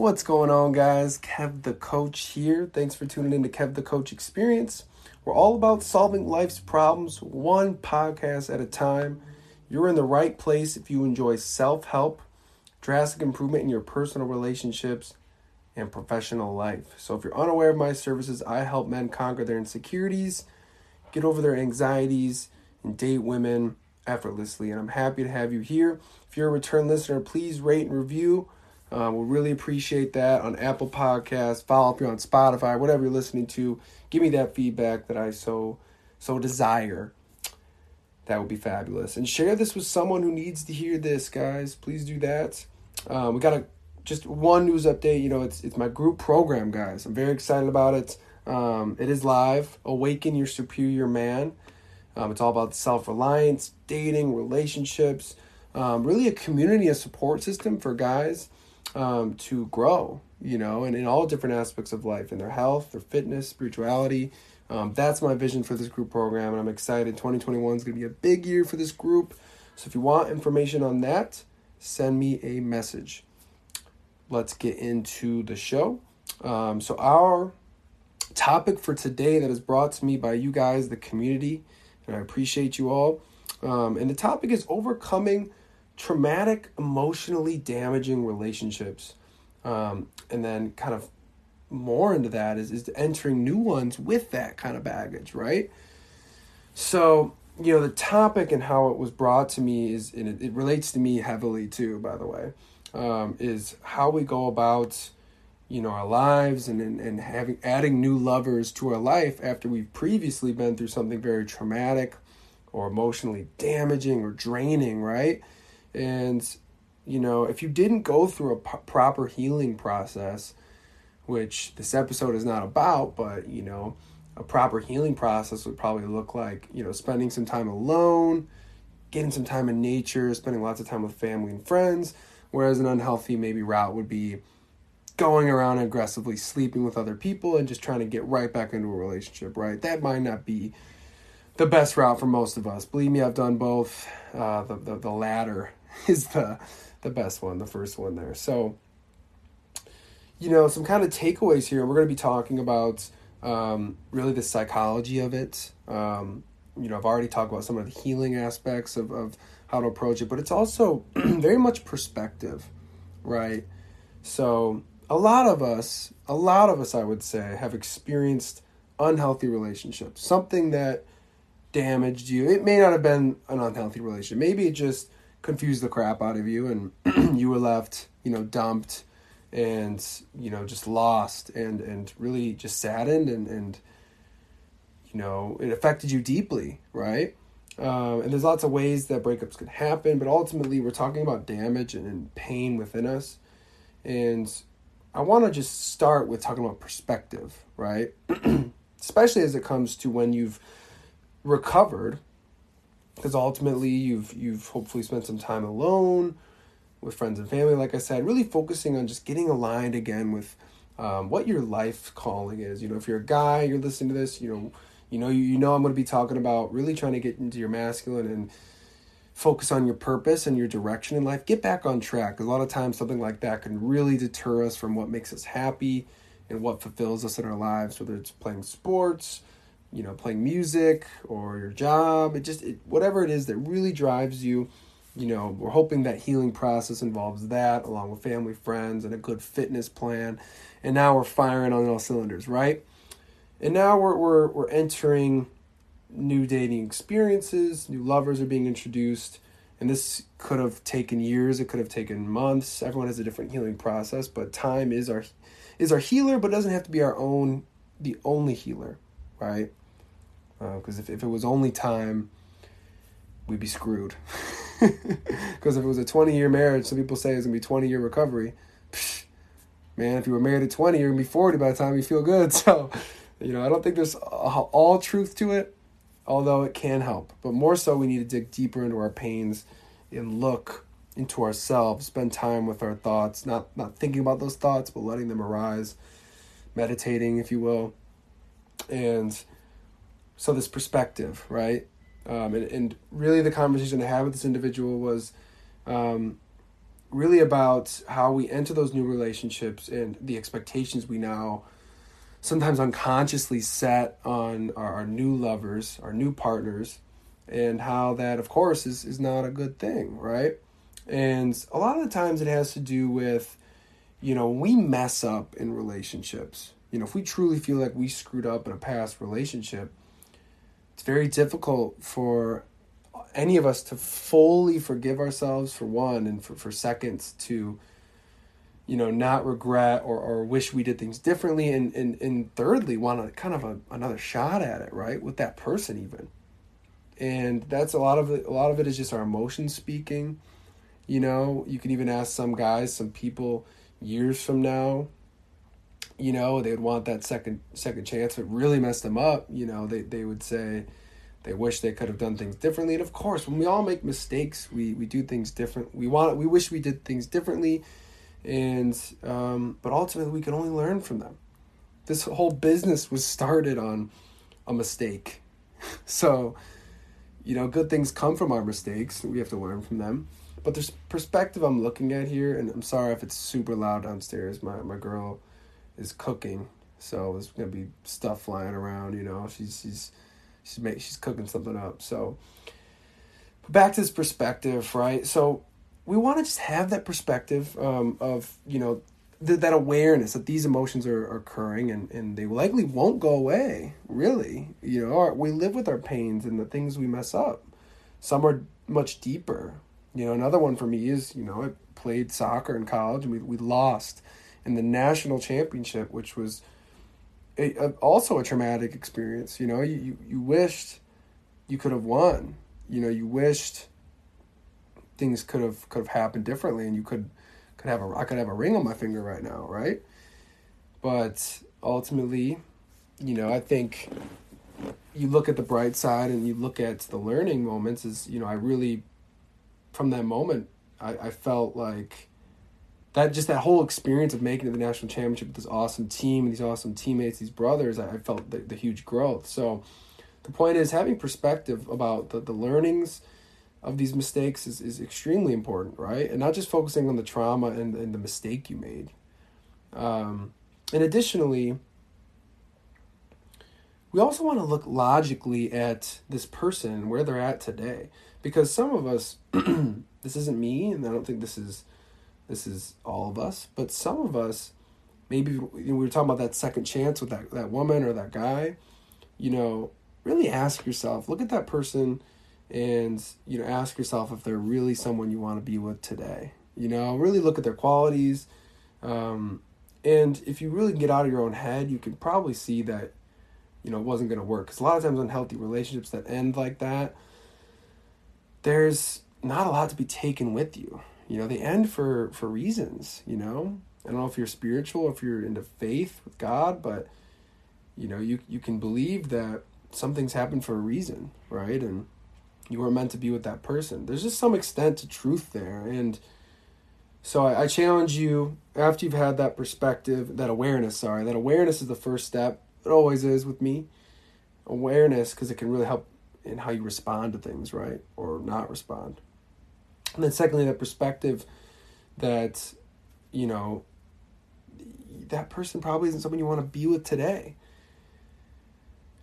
What's going on, guys? Kev the Coach here. Thanks for tuning in to Kev the Coach Experience. We're all about solving life's problems one podcast at a time. You're in the right place if you enjoy self help, drastic improvement in your personal relationships, and professional life. So, if you're unaware of my services, I help men conquer their insecurities, get over their anxieties, and date women effortlessly. And I'm happy to have you here. If you're a return listener, please rate and review um, we really appreciate that on Apple Podcasts. Follow up here on Spotify, whatever you're listening to. Give me that feedback that I so so desire. That would be fabulous. And share this with someone who needs to hear this, guys. Please do that. Um, we got a just one news update. You know, it's it's my group program, guys. I'm very excited about it. Um, it is live. Awaken your superior man. Um, it's all about self reliance, dating, relationships. Um, really, a community, a support system for guys um, to grow, you know, and in all different aspects of life, in their health, their fitness, spirituality. Um, that's my vision for this group program, and I'm excited. 2021 is going to be a big year for this group. So if you want information on that, send me a message. Let's get into the show. Um, so, our topic for today that is brought to me by you guys, the community, and I appreciate you all. Um, and the topic is overcoming traumatic, emotionally damaging relationships. Um, and then kind of more into that is, is entering new ones with that kind of baggage, right? So, you know, the topic and how it was brought to me is, and it, it relates to me heavily too, by the way, um, is how we go about, you know, our lives and, and, and having, adding new lovers to our life after we've previously been through something very traumatic or emotionally damaging or draining, right? And, you know, if you didn't go through a p- proper healing process, which this episode is not about, but, you know, a proper healing process would probably look like, you know, spending some time alone, getting some time in nature, spending lots of time with family and friends. Whereas an unhealthy, maybe, route would be going around aggressively sleeping with other people and just trying to get right back into a relationship, right? That might not be the best route for most of us. Believe me, I've done both. Uh, the, the, the latter is the the best one, the first one there. So, you know, some kind of takeaways here. We're going to be talking about um, really the psychology of it. Um, you know, I've already talked about some of the healing aspects of, of how to approach it, but it's also very much perspective, right? So, a lot of us, a lot of us, I would say, have experienced unhealthy relationships, something that damaged you. It may not have been an unhealthy relationship. Maybe it just confused the crap out of you and you were left, you know, dumped and, you know, just lost and, and really just saddened and, and, you know, it affected you deeply, right? Um, and there's lots of ways that breakups can happen, but ultimately we're talking about damage and, and pain within us. And I want to just start with talking about perspective, right? Especially as it comes to when you've recovered because ultimately you've you've hopefully spent some time alone with friends and family like i said really focusing on just getting aligned again with um, what your life calling is. You know if you're a guy you're listening to this you know you know you, you know i'm going to be talking about really trying to get into your masculine and focus on your purpose and your direction in life. Get back on track a lot of times something like that can really deter us from what makes us happy and what fulfills us in our lives whether it's playing sports you know playing music or your job. It just it, whatever it is that really drives you you know we're hoping that healing process involves that along with family friends and a good fitness plan. And now we're firing on all cylinders right? And now we're we're, we're entering new dating experiences. New lovers are being introduced. And this could have taken years. It could have taken months. Everyone has a different healing process but time is our is our healer but doesn't have to be our own the only healer right because uh, if, if it was only time, we'd be screwed. Because if it was a 20 year marriage, some people say it's going to be 20 year recovery. Psh, man, if you were married at 20, you're going to be 40 by the time you feel good. So, you know, I don't think there's all truth to it, although it can help. But more so, we need to dig deeper into our pains and look into ourselves, spend time with our thoughts, not, not thinking about those thoughts, but letting them arise, meditating, if you will. And so this perspective, right? Um, and, and really the conversation I had with this individual was, um, really about how we enter those new relationships and the expectations we now sometimes unconsciously set on our, our new lovers, our new partners, and how that, of course, is, is not a good thing, right? And a lot of the times it has to do with, you know, we mess up in relationships. You know, if we truly feel like we screwed up in a past relationship, it's very difficult for any of us to fully forgive ourselves for one and for, for seconds to you know not regret or, or wish we did things differently. And and, and thirdly want a kind of a, another shot at it right? With that person even. And that's a lot of it a lot of it is just our emotions speaking. You know you can even ask some guys some people years from now you know they would want that second second chance it really messed them up you know they, they would say they wish they could have done things differently. And of course, when we all make mistakes, we, we do things different. We want we wish we did things differently, and um, but ultimately we can only learn from them. This whole business was started on a mistake, so you know good things come from our mistakes. We have to learn from them. But there's perspective I'm looking at here, and I'm sorry if it's super loud downstairs. My my girl is cooking, so there's gonna be stuff flying around. You know, she's she's she's make, she's cooking something up. So back to this perspective, right? So we want to just have that perspective um, of you know th- that awareness that these emotions are, are, occurring and, and they likely won't go away. Really, you know, our, we live with our pains and the things we mess up. Some are much deeper. You know, another one for me is you know I played soccer in college and we we lost in the national championship, which was a, a, also a traumatic experience. You know, you, you, you wished you could have won. You know, you wished things could have could have happened differently, and you could could have a I could have a ring on my finger right now, right? But ultimately, you know, I think you look at the bright side and you look at the learning moments. Is you know, I really from that moment, I, I felt like that just that whole experience of making it the national championship with this awesome team and these awesome teammates, these brothers, I, I felt the, the huge growth. So the point is having perspective about the, the learnings of these mistakes is, is extremely important, right? And not just focusing on the trauma and, and the mistake you made. Um, and additionally, we also want to look logically at this person, where they're at today. Because some of us, this isn't me, and I don't think this is this is all of us, but some of us, maybe you know, we were talking about that second chance with that, that woman or that guy, you know, really ask yourself, look at that person and, you know, ask yourself if they're really someone you want to be with today. You know, really look at their qualities. Um, and if you really get out of your own head, you can probably see that, you know, it wasn't going to work. Because a lot of times unhealthy relationships that end like that, there's not a lot to be taken with you you know they end for for reasons you know? I don't know if you're spiritual if you're into faith with god but you know you you can believe that something's happened for a reason right? And you were meant to be with that person. There's just some extent to truth there. And so I, I challenge you after you've had that perspective that awareness sorry that awareness is the first step. It always is with me. Awareness because it can really help in how you respond to things right? Or not respond and then secondly, that perspective that, you know, that person probably isn't someone you want to be with today.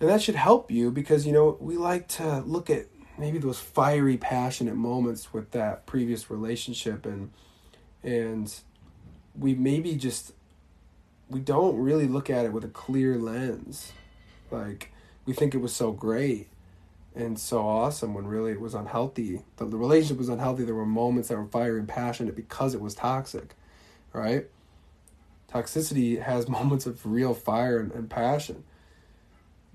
And that should help you because, you know, we like to look at maybe those fiery, passionate moments with that previous relationship and and we maybe just we don't really look at it with a clear lens. Like we think it was so great and so awesome when really it was unhealthy. The, the relationship was unhealthy. There were moments that were fiery and passionate because it was toxic, right? Toxicity has moments of real fire and, and passion.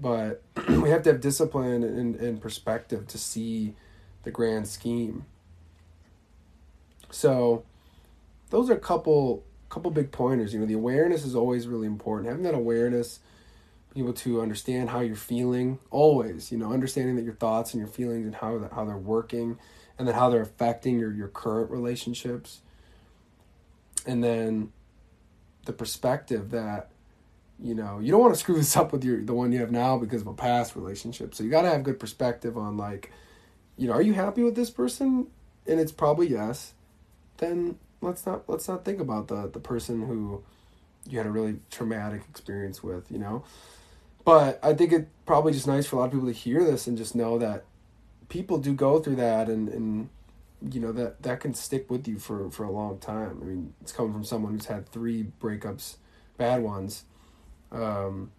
But we have to have discipline and, and perspective to see the grand scheme. So those are a couple couple big pointers. You know, the awareness is always really important. Having that awareness able to understand how you're feeling always you know understanding that your thoughts and your feelings and how how they're working and then how they're affecting your your current relationships. And then the perspective that you know you don't want to screw this up with your the one you have now because of a past relationship. So you got to have good perspective on like you know are you happy with this person? And it's probably yes. Then let's not let's not think about the the person who you had a really traumatic experience with, you know. But I think it probably just nice for a lot of people to hear this and just know that people do go through that and and you know that that can stick with you for for a long time. I mean, it's coming from someone who's had three breakups, bad ones. Um,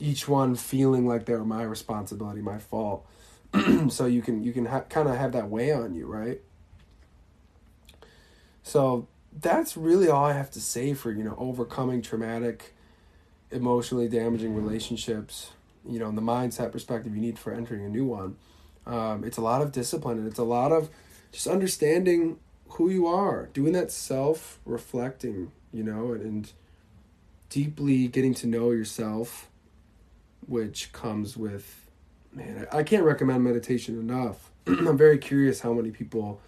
each one feeling like they were my responsibility, my fault. so you can you can ha- kind of have that weigh on you, right? So that's really all I have to say for you know overcoming traumatic, emotionally damaging relationships. You know, in the mindset perspective you need for entering a new one. Um, it's a lot of discipline and it's a lot of just understanding who you are, doing that self reflecting, you know, and, and deeply getting to know yourself, which comes with man, I can't recommend meditation enough. I'm very curious how many people,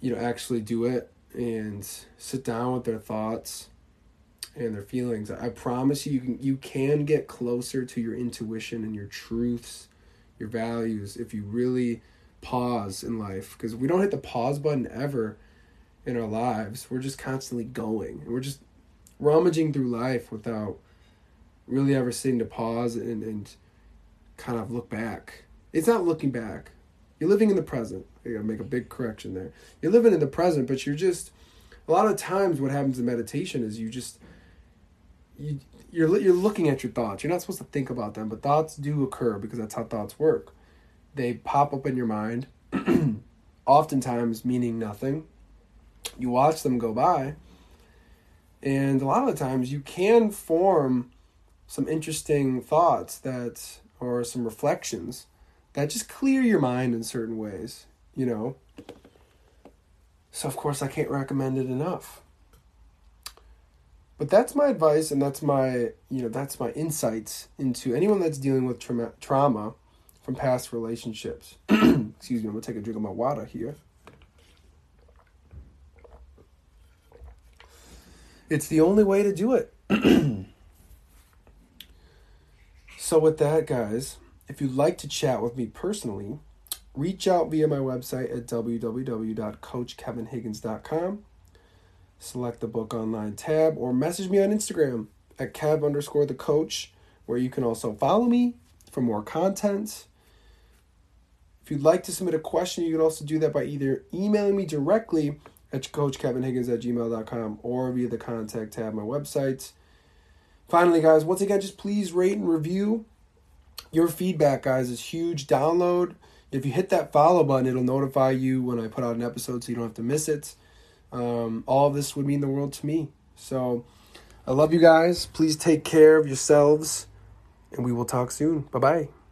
you know, actually do it and sit down with their thoughts and their feelings. I promise you, you can, you can get closer to your intuition and your truths, your values if you really pause in life. Because we don't hit the pause button ever in our lives. We're just constantly going. We're just rummaging through life without really ever sitting to pause and, and kind of look back. It's not looking back. You're living in the present. I gotta make a big correction there. You're living in the present, but you're just a lot of times what happens in meditation is you just you you're you're looking at your thoughts. You're not supposed to think about them, but thoughts do occur because that's how thoughts work. They pop up in your mind, oftentimes meaning nothing. You watch them go by, and a lot of the times you can form some interesting thoughts that or some reflections that just clear your mind in certain ways, you know. So, of course, I can't recommend it enough. But that's my advice, and that's my, you know, that's my insights into anyone that's dealing with trauma, trauma from past relationships. Excuse me, I'm gonna take a drink of my water here. It's the only way to do it. So, with that, guys, if you'd like to chat with me personally, reach out via my website at www.coachkevinhiggins.com. Select the book online tab or message me on Instagram at kev underscore the coach, where you can also follow me for more content. If you'd like to submit a question, you can also do that by either emailing me directly at coachkevinhiggins at gmail.com or via the contact tab on my website. Finally, guys, once again, just please rate and review. Your feedback, guys, is huge. Download. If you hit that follow button, it'll notify you when I put out an episode so you don't have to miss it. Um, all this would mean the world to me. So I love you guys. Please take care of yourselves, and we will talk soon. Bye bye.